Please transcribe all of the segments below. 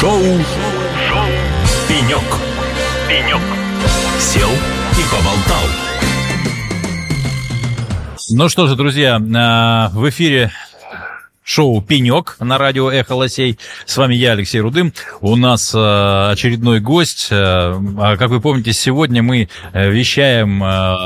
Шоу, Шоу. «Пенек». «Пенек». Сел и поболтал. Ну что же, друзья, а, в эфире шоу «Пенек» на радио «Эхо Лосей». С вами я, Алексей Рудым. У нас э, очередной гость. Э, как вы помните, сегодня мы вещаем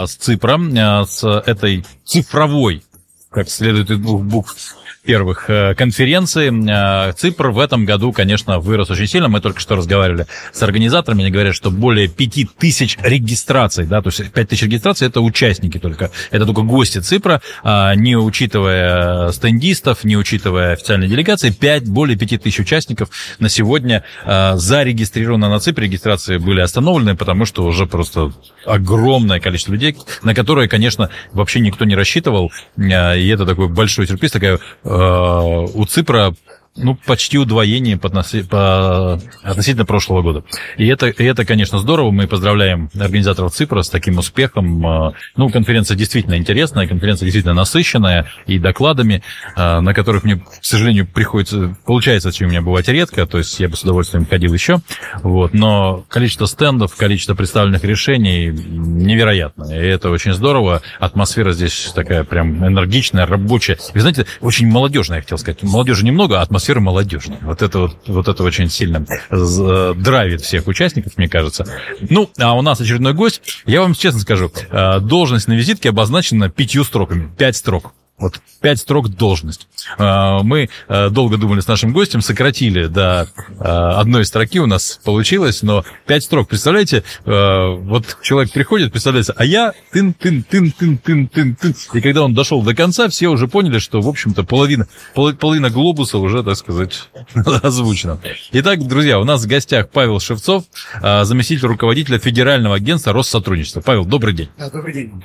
с Ципра, э, с этой цифровой, как следует из двух букв, первых э, конференций. Э, Ципр в этом году, конечно, вырос очень сильно. Мы только что разговаривали с организаторами, они говорят, что более 5000 регистраций, да, то есть 5000 регистраций это участники только, это только гости Ципра, а, не учитывая стендистов, не учитывая официальной делегации, 5, более 5000 участников на сегодня э, зарегистрировано на Ципре, регистрации были остановлены, потому что уже просто огромное количество людей, на которые, конечно, вообще никто не рассчитывал, и это такой большой сюрприз, такая Э, у Ципра ну, почти удвоение по, по, относительно прошлого года. И это, и это, конечно, здорово. Мы поздравляем организаторов Ципра с таким успехом. А, ну, конференция действительно интересная, конференция действительно насыщенная и докладами, а, на которых мне, к сожалению, приходится, получается, чем у меня бывать редко, то есть я бы с удовольствием ходил еще. Вот, но количество стендов, количество представленных решений невероятно. И это очень здорово. Атмосфера здесь такая прям энергичная, рабочая. Вы знаете, очень молодежная, я хотел сказать. Молодежи немного, а атмосфера атмосфера молодежная. Вот это вот, вот это очень сильно э, драйвит всех участников, мне кажется. Ну, а у нас очередной гость. Я вам честно скажу, э, должность на визитке обозначена пятью строками. Пять строк. Вот пять строк должность. А, мы а, долго думали с нашим гостем, сократили до а, одной строки у нас получилось, но пять строк, представляете, вот человек приходит, представляется, а я тын тын тын тын тын тын тын и когда он дошел до конца, все уже поняли, что, в общем-то, половина, половина глобуса уже, так сказать, озвучена. Итак, друзья, у нас в гостях Павел Шевцов, заместитель руководителя Федерального агентства Россотрудничества. Павел, добрый день. Да, добрый день.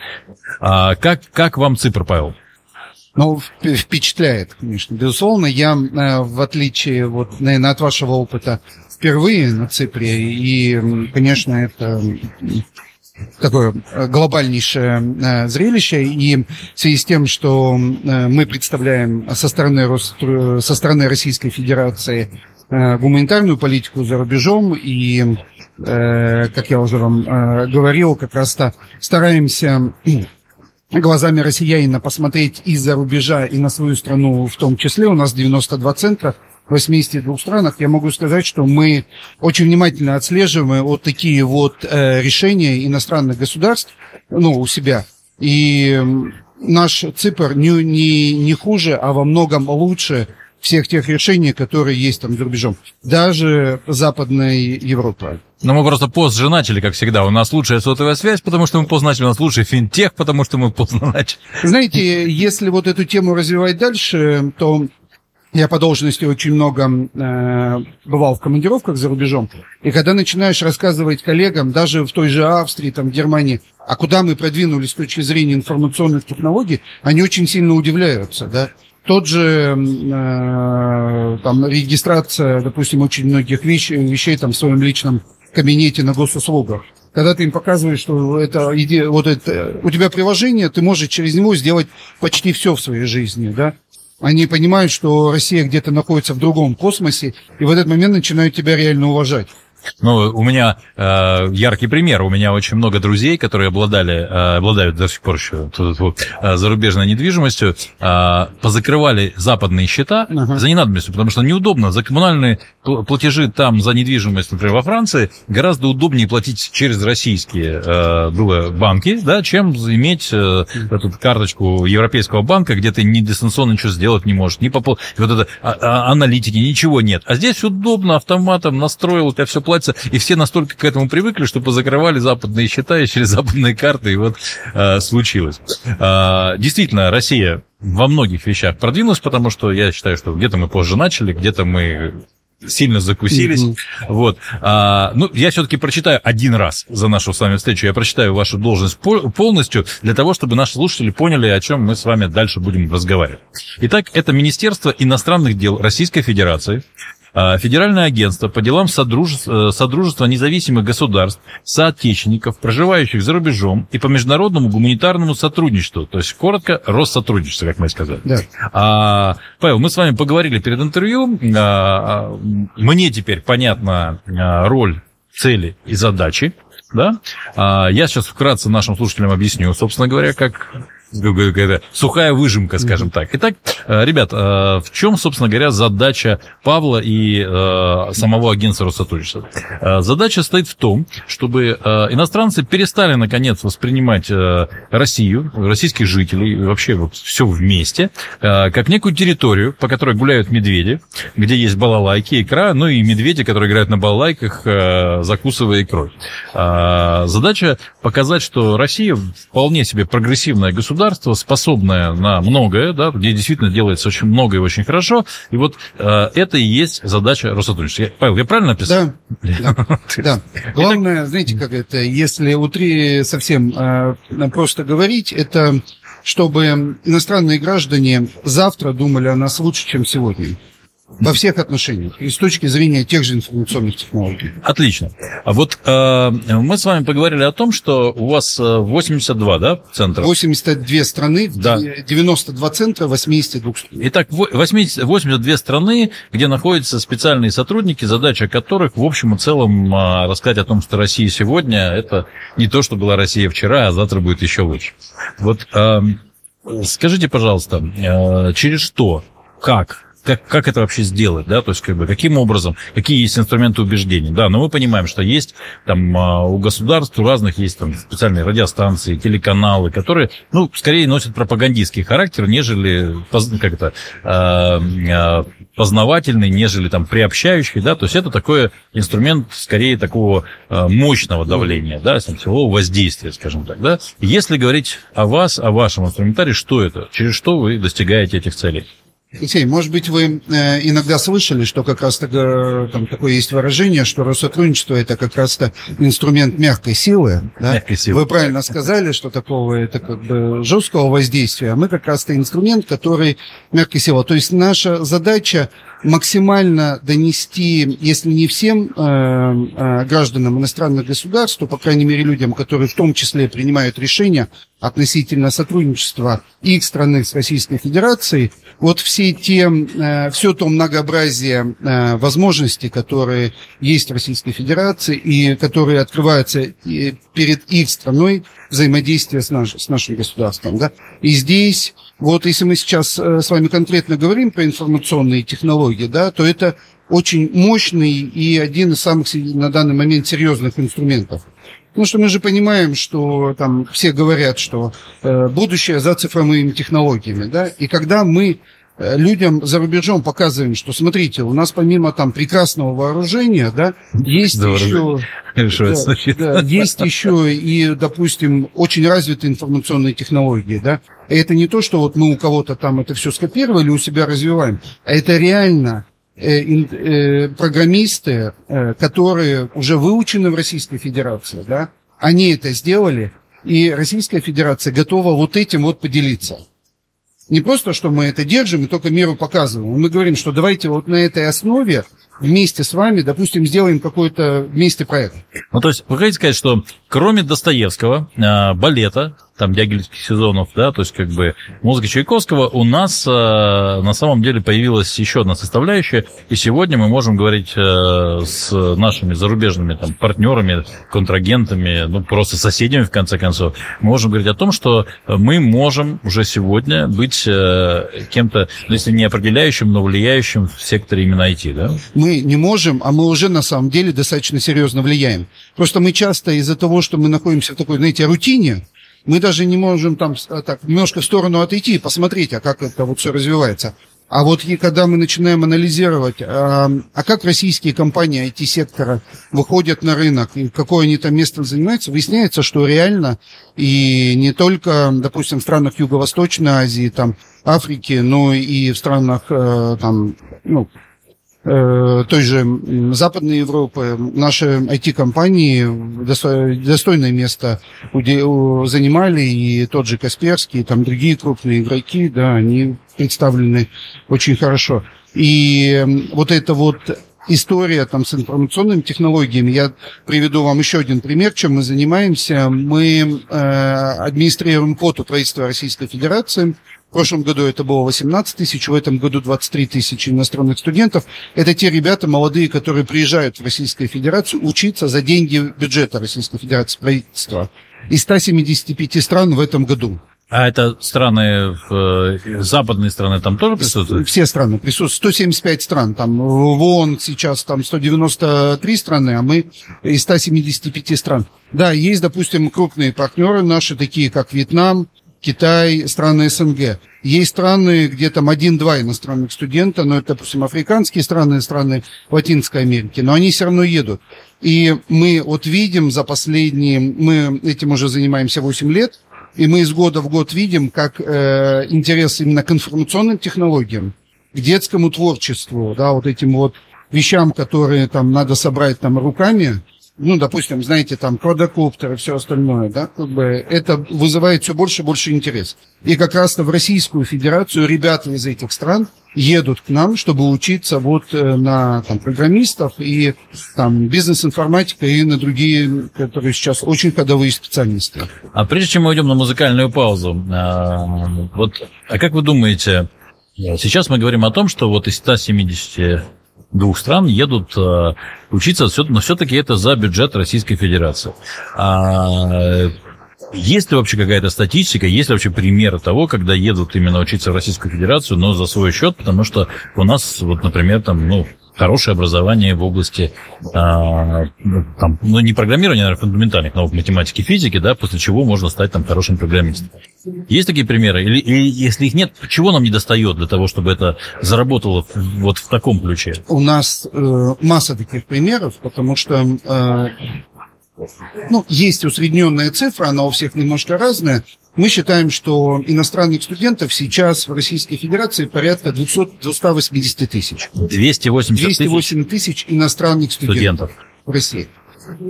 Как, как вам ЦИПР, Павел? Ну, впечатляет, конечно. Безусловно, я, э, в отличие, вот, наверное, от вашего опыта, впервые на Ципре, и, конечно, это такое глобальнейшее э, зрелище, и в связи с тем, что э, мы представляем со стороны, со стороны Российской Федерации гуманитарную политику за рубежом, и, как я уже вам говорил, как раз-то стараемся глазами россиянина посмотреть из-за рубежа и на свою страну в том числе. У нас 92 центра в 82 странах. Я могу сказать, что мы очень внимательно отслеживаем вот такие вот э, решения иностранных государств ну, у себя. И наш ЦИПР не, не, не хуже, а во многом лучше всех тех решений, которые есть там за рубежом, даже Западной Европы. Но мы просто поздно начали, как всегда. У нас лучшая сотовая связь, потому что мы поздно начали. У нас лучший финтех, потому что мы поздно начали. Знаете, если вот эту тему развивать дальше, то я по должности очень много э, бывал в командировках за рубежом. И когда начинаешь рассказывать коллегам, даже в той же Австрии, там, Германии, а куда мы продвинулись с точки зрения информационных технологий, они очень сильно удивляются, да. Тот же э, там регистрация, допустим, очень многих вещ, вещей там в своем личном кабинете на госуслугах. Когда ты им показываешь, что это, вот это, у тебя приложение, ты можешь через него сделать почти все в своей жизни, да? Они понимают, что Россия где-то находится в другом космосе, и в этот момент начинают тебя реально уважать. Ну, у меня э, яркий пример. У меня очень много друзей, которые обладали, э, обладают до сих пор еще тут, вот, э, зарубежной недвижимостью, э, позакрывали западные счета uh-huh. за ненадобностью, потому что неудобно. За коммунальные платежи там за недвижимость, например, во Франции, гораздо удобнее платить через российские э, было банки, да, чем иметь э, эту карточку Европейского банка, где ты ни дистанционно ничего сделать не можешь, ни по вот это а, а, аналитики, ничего нет. А здесь удобно, автоматом настроил, у тебя все платится, и все настолько к этому привыкли, что позакрывали западные счета и через западные карты, и вот э, случилось. Э, действительно, Россия во многих вещах продвинулась, потому что я считаю, что где-то мы позже начали, где-то мы сильно закусились. Mm-hmm. Вот. А, ну, я все-таки прочитаю один раз за нашу с вами встречу. Я прочитаю вашу должность полностью для того, чтобы наши слушатели поняли, о чем мы с вами дальше будем разговаривать. Итак, это Министерство иностранных дел Российской Федерации Федеральное агентство по делам Содружества, Содружества независимых государств, соотечественников, проживающих за рубежом и по международному гуманитарному сотрудничеству. То есть, коротко, Россотрудничество, как мы сказали. Да. А, Павел, мы с вами поговорили перед интервью. А, а мне теперь понятна роль, цели и задачи. Да? А, я сейчас вкратце нашим слушателям объясню, собственно говоря, как сухая выжимка, скажем так. Итак, э, ребят, э, в чем, собственно говоря, задача Павла и э, самого агентства Россотрудничества? Задача стоит в том, чтобы иностранцы перестали, наконец, воспринимать Россию, российских жителей, вообще все вместе, как некую территорию, по которой гуляют медведи, где есть балалайки, икра, ну и медведи, которые играют на балалайках, закусывая икрой. Задача показать, что Россия вполне себе прогрессивное государство, государство, способное на многое, да, где действительно делается очень много и очень хорошо. И вот э, это и есть задача Россотрудничества. Я, Павел, я правильно написал? Да, да, да. Главное, знаете, как это, если утри совсем э, просто говорить, это чтобы иностранные граждане завтра думали о нас лучше, чем сегодня. Во всех отношениях. И с точки зрения тех же информационных технологий. Отлично. А вот э, мы с вами поговорили о том, что у вас 82, э, да, центра? 82 страны, да. 92 центра, 82 стран. Итак, 80, 82 страны, где находятся специальные сотрудники, задача которых, в общем и целом, э, рассказать о том, что Россия сегодня, это не то, что была Россия вчера, а завтра будет еще лучше. Вот э, скажите, пожалуйста, э, через что, как как, как это вообще сделать, да, то есть как бы каким образом, какие есть инструменты убеждения, да, но мы понимаем, что есть там а, у государств, у разных есть там специальные радиостанции, телеканалы, которые, ну, скорее носят пропагандистский характер, нежели, как это, а, а, познавательный, нежели там приобщающий, да, то есть это такой инструмент скорее такого мощного давления, да, силового воздействия, скажем так, да. Если говорить о вас, о вашем инструментарии, что это, через что вы достигаете этих целей? Алексей, может быть, вы э, иногда слышали, что как раз -то, там такое есть выражение, что Россотрудничество – это как раз-то инструмент мягкой силы. Да? Мягкой силы. Вы правильно сказали, что такого это как бы жесткого воздействия, а мы как раз-то инструмент, который мягкой силы. То есть наша задача максимально донести, если не всем э, э, гражданам иностранных государств, то, по крайней мере, людям, которые в том числе принимают решения относительно сотрудничества их страны с Российской Федерацией, вот все те, э, все то многообразие э, возможностей, которые есть в Российской Федерации и которые открываются перед их страной взаимодействия с, наш, с нашим государством. Да? И здесь вот если мы сейчас э, с вами конкретно говорим про информационные технологии, да, то это очень мощный и один из самых на данный момент серьезных инструментов. Потому что мы же понимаем, что там все говорят, что э, будущее за цифровыми технологиями, да, и когда мы Э, людям за рубежом показываем, что смотрите, у нас помимо там прекрасного вооружения, да, есть да, еще, да, да, есть еще и, допустим, очень развитые информационные технологии, да. И это не то, что вот мы у кого-то там это все скопировали, у себя развиваем, а это реально программисты, э, которые уже выучены в Российской Федерации, да, они это сделали, и Российская Федерация готова вот этим вот поделиться. Не просто, что мы это держим и только миру показываем. Мы говорим, что давайте вот на этой основе вместе с вами, допустим, сделаем какой-то вместе проект. Ну, то есть вы хотите сказать, что кроме Достоевского, балета, там дягильских сезонов, да, то есть как бы музыка Чайковского, у нас э, на самом деле появилась еще одна составляющая, и сегодня мы можем говорить э, с нашими зарубежными там партнерами, контрагентами, ну просто соседями в конце концов, мы можем говорить о том, что мы можем уже сегодня быть э, кем-то, ну, если не определяющим, но влияющим в секторе именно IT, да? Мы не можем, а мы уже на самом деле достаточно серьезно влияем. Просто мы часто из-за того, что мы находимся в такой, знаете, рутине, мы даже не можем там а, так немножко в сторону отойти посмотреть, а как это вот все развивается. А вот и когда мы начинаем анализировать, а, а как российские компании IT-сектора выходят на рынок, и какое они там место занимаются, выясняется, что реально и не только, допустим, в странах Юго-Восточной Азии, там, Африки, но и в странах э, там, ну, той же Западной Европы наши IT-компании достойное место занимали, и тот же Касперский, и там другие крупные игроки, да, они представлены очень хорошо. И вот это вот история там с информационными технологиями. Я приведу вам еще один пример, чем мы занимаемся. Мы э, администрируем код у правительства Российской Федерации. В прошлом году это было 18 тысяч, в этом году 23 тысячи иностранных студентов. Это те ребята молодые, которые приезжают в Российскую Федерацию учиться за деньги бюджета Российской Федерации, правительства. Из 175 стран в этом году. А это страны, э, западные страны там тоже присутствуют? Все страны присутствуют. 175 стран. Там в ООН сейчас там 193 страны, а мы из 175 стран. Да, есть, допустим, крупные партнеры наши, такие как Вьетнам, Китай, страны СНГ. Есть страны, где там один-два иностранных студента, но это, допустим, африканские страны, страны Латинской Америки, но они все равно едут. И мы вот видим за последние, мы этим уже занимаемся 8 лет, и мы из года в год видим, как э, интерес именно к информационным технологиям, к детскому творчеству, да, вот этим вот вещам, которые там надо собрать там руками, ну, допустим, знаете, там, квадрокоптер и все остальное, да, как бы это вызывает все больше и больше интерес. И как раз-то в Российскую Федерацию ребята из этих стран едут к нам, чтобы учиться вот э, на там, программистов и там бизнес-информатика и на другие, которые сейчас очень ходовые специалисты. А прежде чем мы уйдем на музыкальную паузу, а, вот, а как вы думаете, сейчас мы говорим о том, что вот из 170 двух стран едут э, учиться, но все-таки это за бюджет Российской Федерации. А есть ли вообще какая-то статистика, есть ли вообще примеры того, когда едут именно учиться в Российскую Федерацию, но за свой счет, потому что у нас, вот, например, там, ну, хорошее образование в области, а, там, ну, не программирования, наверное, фундаментальных наук, математики, физики, да, после чего можно стать там хорошим программистом. Есть такие примеры? Или, или если их нет, чего нам не достает для того, чтобы это заработало вот в таком ключе? У нас э, масса таких примеров, потому что э, ну, есть усредненная цифра, она у всех немножко разная. Мы считаем, что иностранных студентов сейчас в Российской Федерации порядка 200, 280 тысяч. 280 тысяч? 208 тысяч иностранных студентов, студентов. в России.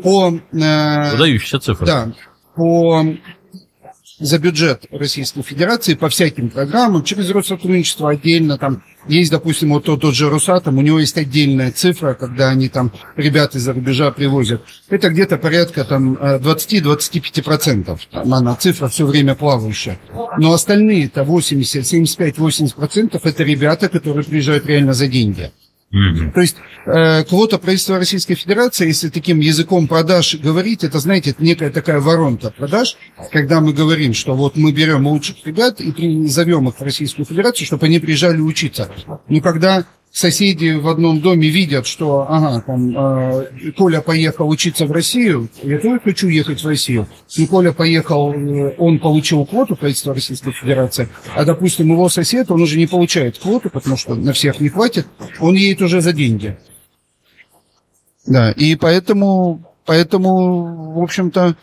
По, э, Выдающаяся цифра. Да. По за бюджет Российской Федерации по всяким программам, через Россотрудничество отдельно, там есть, допустим, вот тот, тот же Росатом, у него есть отдельная цифра, когда они там ребят из-за рубежа привозят. Это где-то порядка там 20-25%. Там она цифра все время плавающая. Но остальные это 80, 75-80% это ребята, которые приезжают реально за деньги. Mm-hmm. То есть э, квота правительства Российской Федерации, если таким языком продаж говорить, это, знаете, это некая такая воронка продаж, когда мы говорим, что вот мы берем лучших ребят и зовем их в Российскую Федерацию, чтобы они приезжали учиться. Но когда соседи в одном доме видят, что, ага, там, э, Коля поехал учиться в Россию, я тоже хочу ехать в Россию. И Коля поехал, э, он получил квоту правительства Российской Федерации, а, допустим, его сосед, он уже не получает квоту, потому что на всех не хватит, он едет уже за деньги. Да, и поэтому, поэтому, в общем-то,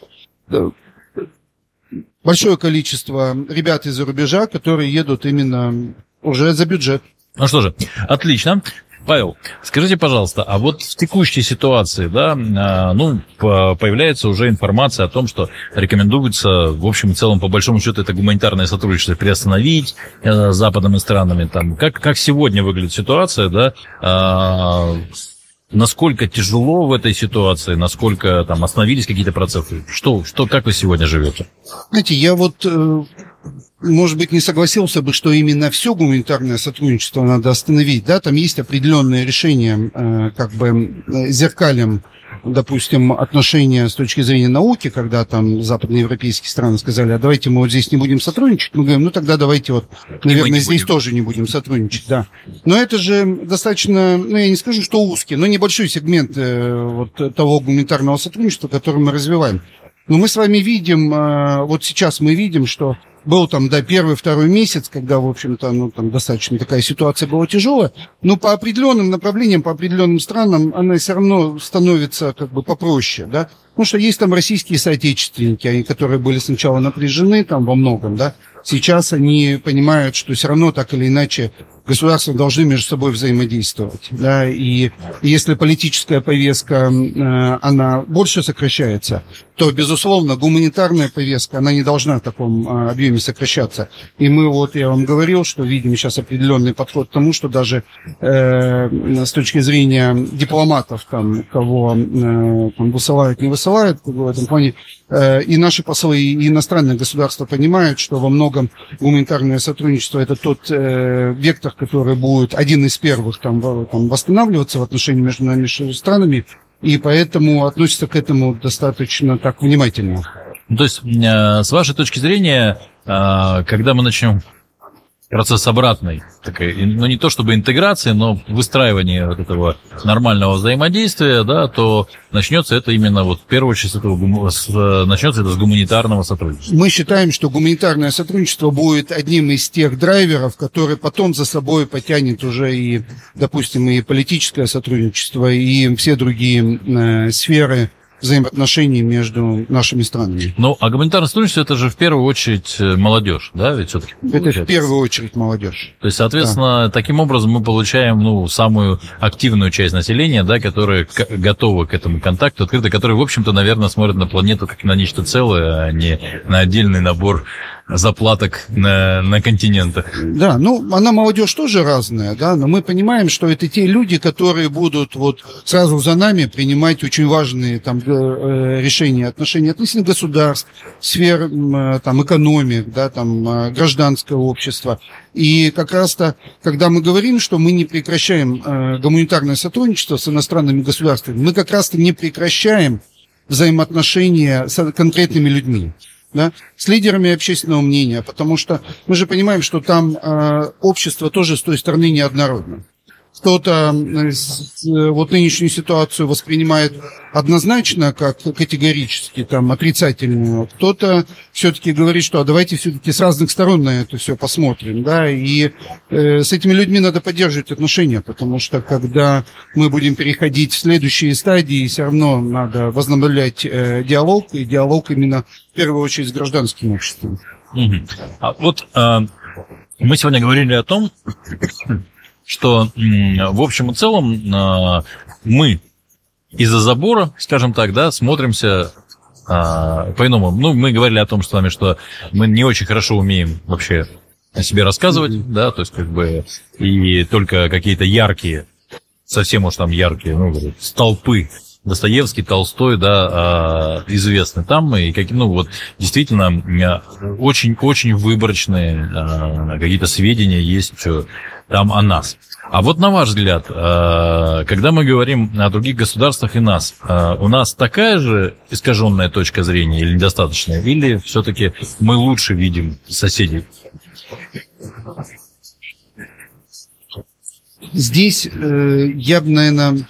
большое количество ребят из-за рубежа, которые едут именно уже за бюджет. Ну что же, отлично. Павел, скажите, пожалуйста, а вот в текущей ситуации, да, а, ну, появляется уже информация о том, что рекомендуется, в общем и целом, по большому счету, это гуманитарное сотрудничество приостановить э, с западными странами. Там, как, как сегодня выглядит ситуация, да, а, насколько тяжело в этой ситуации, насколько там остановились какие-то процессы? Что, что, как вы сегодня живете? Знаете, я вот э, может быть, не согласился бы, что именно все гуманитарное сотрудничество надо остановить. Да, там есть определенные решения, э, как бы э, зеркалем, допустим, отношения с точки зрения науки, когда там западноевропейские страны сказали, а давайте мы вот здесь не будем сотрудничать, мы говорим, ну тогда давайте вот, наверное, здесь будем. тоже не будем сотрудничать, да. Но это же достаточно, ну я не скажу, что узкий, но небольшой сегмент э, вот того гуманитарного сотрудничества, который мы развиваем. Но мы с вами видим, вот сейчас мы видим, что был там, да, первый, второй месяц, когда, в общем-то, ну, там достаточно такая ситуация была тяжелая, но по определенным направлениям, по определенным странам она все равно становится как бы попроще, да. Потому что есть там российские соотечественники, которые были сначала напряжены там во многом, да, сейчас они понимают, что все равно так или иначе государства должны между собой взаимодействовать. Да, и если политическая повестка, э, она больше сокращается, то, безусловно, гуманитарная повестка, она не должна в таком э, объеме сокращаться. И мы, вот я вам говорил, что видим сейчас определенный подход к тому, что даже э, с точки зрения дипломатов, там, кого э, там, высылают, не высылают, в этом плане, э, и наши послы, и иностранные государства понимают, что во многом гуманитарное сотрудничество это тот э, вектор, который будет один из первых там, там восстанавливаться в отношении между нами странами, и поэтому относится к этому достаточно так внимательно. То есть, э, с вашей точки зрения, когда мы начнем процесс обратный, такой, ну не то чтобы интеграции, но выстраивание вот этого нормального взаимодействия, да, то начнется это именно вот в первую очередь с этого, с, начнется это с гуманитарного сотрудничества. Мы считаем, что гуманитарное сотрудничество будет одним из тех драйверов, который потом за собой потянет уже и, допустим, и политическое сотрудничество, и все другие э, сферы взаимоотношений между нашими странами. Ну, а гуманитарное сотрудничество это же в первую очередь э, молодежь, да, ведь все-таки? Это в первую очередь молодежь. То есть, соответственно, да. таким образом мы получаем, ну, самую активную часть населения, да, которая готова к этому контакту, открыто, которая, в общем-то, наверное, смотрит на планету как на нечто целое, а не на отдельный набор заплаток на, на континентах. Да, ну, она молодежь тоже разная, да, но мы понимаем, что это те люди, которые будут вот сразу за нами принимать очень важные там э, решения, отношения относительно государств, сфер э, там экономик, да, там э, гражданского общества. И как раз-то, когда мы говорим, что мы не прекращаем гуманитарное сотрудничество с иностранными государствами, мы как раз-то не прекращаем взаимоотношения с конкретными людьми да, с лидерами общественного мнения, потому что мы же понимаем, что там э, общество тоже с той стороны неоднородно кто-то э, вот нынешнюю ситуацию воспринимает однозначно как категорически там отрицательную, кто-то все-таки говорит, что а давайте все-таки с разных сторон на это все посмотрим, да, и э, с этими людьми надо поддерживать отношения, потому что когда мы будем переходить в следующие стадии, все равно надо возобновлять э, диалог, и диалог именно в первую очередь с гражданским обществом. Угу. А вот э, мы сегодня говорили о том, что в общем и целом а, мы из-за забора, скажем так, да, смотримся а, по-иному. Ну, мы говорили о том, что, вами, что мы не очень хорошо умеем вообще о себе рассказывать, mm-hmm. да, то есть как бы и только какие-то яркие, совсем уж там яркие, ну, столпы Достоевский, Толстой, да, известны там, и как, ну, вот, действительно, очень-очень выборочные какие-то сведения есть, там о нас. А вот на ваш взгляд, э, когда мы говорим о других государствах и нас, э, у нас такая же искаженная точка зрения или недостаточная, или все-таки мы лучше видим соседей? Здесь э, я бы, наверное,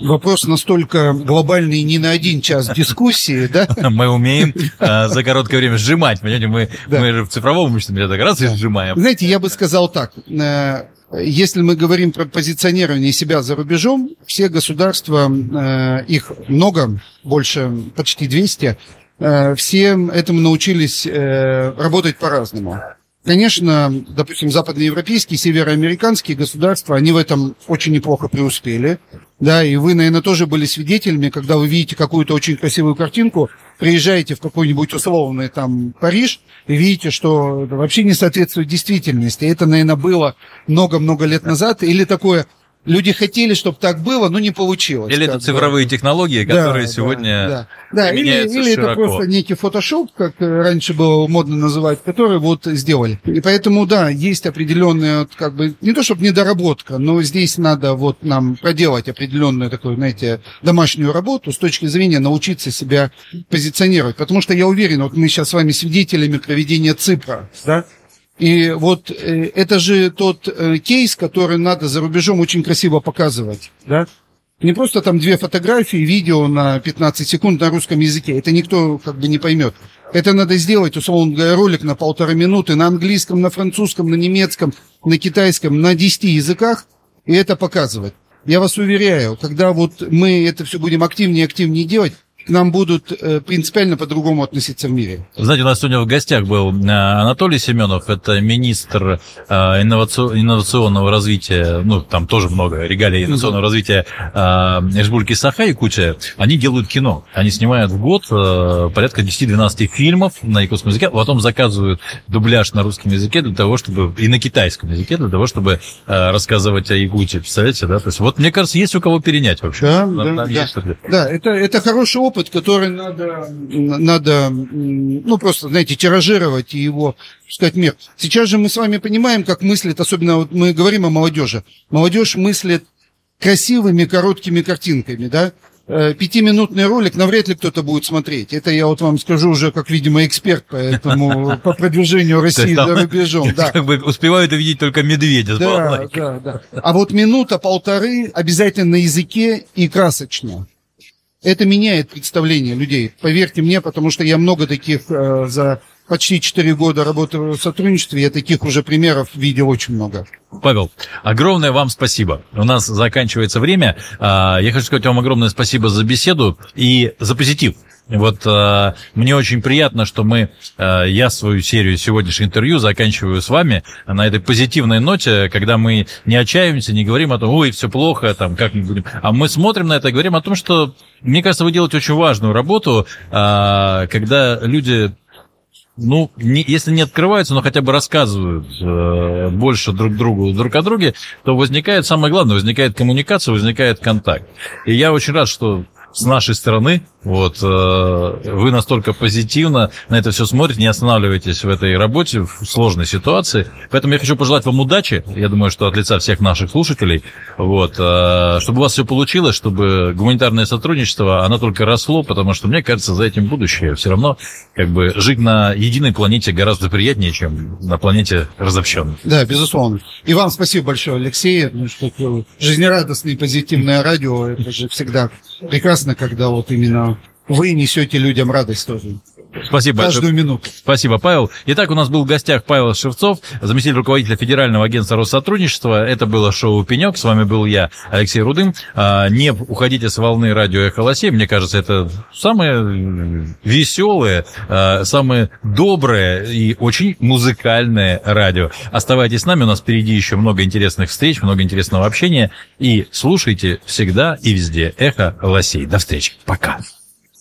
вопрос настолько глобальный не на один час дискуссии, да? Мы умеем э, за короткое время сжимать, понимаете, мы, да. мы же в цифровом так раз да. и сжимаем. Знаете, я бы сказал так, э, если мы говорим про позиционирование себя за рубежом, все государства, э, их много, больше почти 200, э, все этому научились работать по-разному. Конечно, допустим, западноевропейские, североамериканские государства, они в этом очень неплохо преуспели. Да, и вы, наверное, тоже были свидетелями, когда вы видите какую-то очень красивую картинку, приезжаете в какой-нибудь условный там Париж и видите, что вообще не соответствует действительности. Это, наверное, было много-много лет назад. Или такое Люди хотели, чтобы так было, но не получилось. Или это цифровые бы. технологии, которые да, сегодня да, да. да. Или, или это просто некий фотошоп, как раньше было модно называть, который вот сделали. И поэтому, да, есть определенная, как бы, не то чтобы недоработка, но здесь надо вот нам проделать определенную такую, знаете, домашнюю работу с точки зрения научиться себя позиционировать. Потому что я уверен, вот мы сейчас с вами свидетелями проведения ЦИПРа, да, и вот э, это же тот э, кейс, который надо за рубежом очень красиво показывать, да? Не просто там две фотографии, видео на 15 секунд на русском языке. Это никто как бы не поймет. Это надо сделать, условно говоря, ролик на полторы минуты на английском, на французском, на немецком, на китайском, на 10 языках, и это показывать. Я вас уверяю, когда вот мы это все будем активнее и активнее делать, нам будут э, принципиально по-другому относиться в мире. Знаете, у нас сегодня в гостях был э, Анатолий Семенов, это министр э, инновационного развития, ну, там тоже много регалий инновационного развития Республики Саха-Якутия. Они делают кино. Они снимают в год порядка 10-12 фильмов на якутском языке, потом заказывают дубляж на русском языке для того, чтобы и на китайском языке для того, чтобы рассказывать о Якутии. Представляете, да? То есть вот мне кажется, есть у кого перенять вообще. Да, да, да. да это, это хороший опыт, который надо, надо, ну, просто, знаете, тиражировать и его пускать мир. Сейчас же мы с вами понимаем, как мыслит, особенно вот мы говорим о молодежи. Молодежь мыслит красивыми короткими картинками, да? Э, пятиминутный ролик навряд ли кто-то будет смотреть. Это я вот вам скажу уже, как, видимо, эксперт по этому, по продвижению России за рубежом. Да. Как бы успевают увидеть только медведя. Да, да, да. А вот минута-полторы обязательно на языке и красочно. Это меняет представление людей. Поверьте мне, потому что я много таких э, за почти 4 года работаю в сотрудничестве, я таких уже примеров видел очень много. Павел, огромное вам спасибо. У нас заканчивается время. А, я хочу сказать вам огромное спасибо за беседу и за позитив. Вот э, мне очень приятно, что мы, э, я свою серию сегодняшнего интервью заканчиваю с вами на этой позитивной ноте, когда мы не отчаиваемся, не говорим о том, ой, все плохо, там, как мы будем, а мы смотрим на это и говорим о том, что, мне кажется, вы делаете очень важную работу, э, когда люди ну, не, если не открываются, но хотя бы рассказывают э, больше друг другу, друг о друге, то возникает, самое главное, возникает коммуникация, возникает контакт. И я очень рад, что с нашей стороны вот, э, вы настолько позитивно на это все смотрите, не останавливаетесь в этой работе, в сложной ситуации. Поэтому я хочу пожелать вам удачи. Я думаю, что от лица всех наших слушателей, вот, э, чтобы у вас все получилось, чтобы гуманитарное сотрудничество, оно только росло, потому что, мне кажется, за этим будущее. Все равно, как бы, жить на единой планете гораздо приятнее, чем на планете разобщенной. Да, безусловно. И вам спасибо большое, Алексей. Ну, что жизнерадостное и позитивное радио, это же всегда прекрасно, когда вот именно вы несете людям радость тоже. Спасибо. Каждую минуту. Спасибо, Павел. Итак, у нас был в гостях Павел Шевцов, заместитель руководителя Федерального агентства Россотрудничества. Это было шоу «Пенек». С вами был я, Алексей Рудым. А, не уходите с волны радио «Эхо Лосей». Мне кажется, это самое веселое, а, самое доброе и очень музыкальное радио. Оставайтесь с нами, у нас впереди еще много интересных встреч, много интересного общения. И слушайте всегда и везде «Эхо Лосей». До встречи. Пока.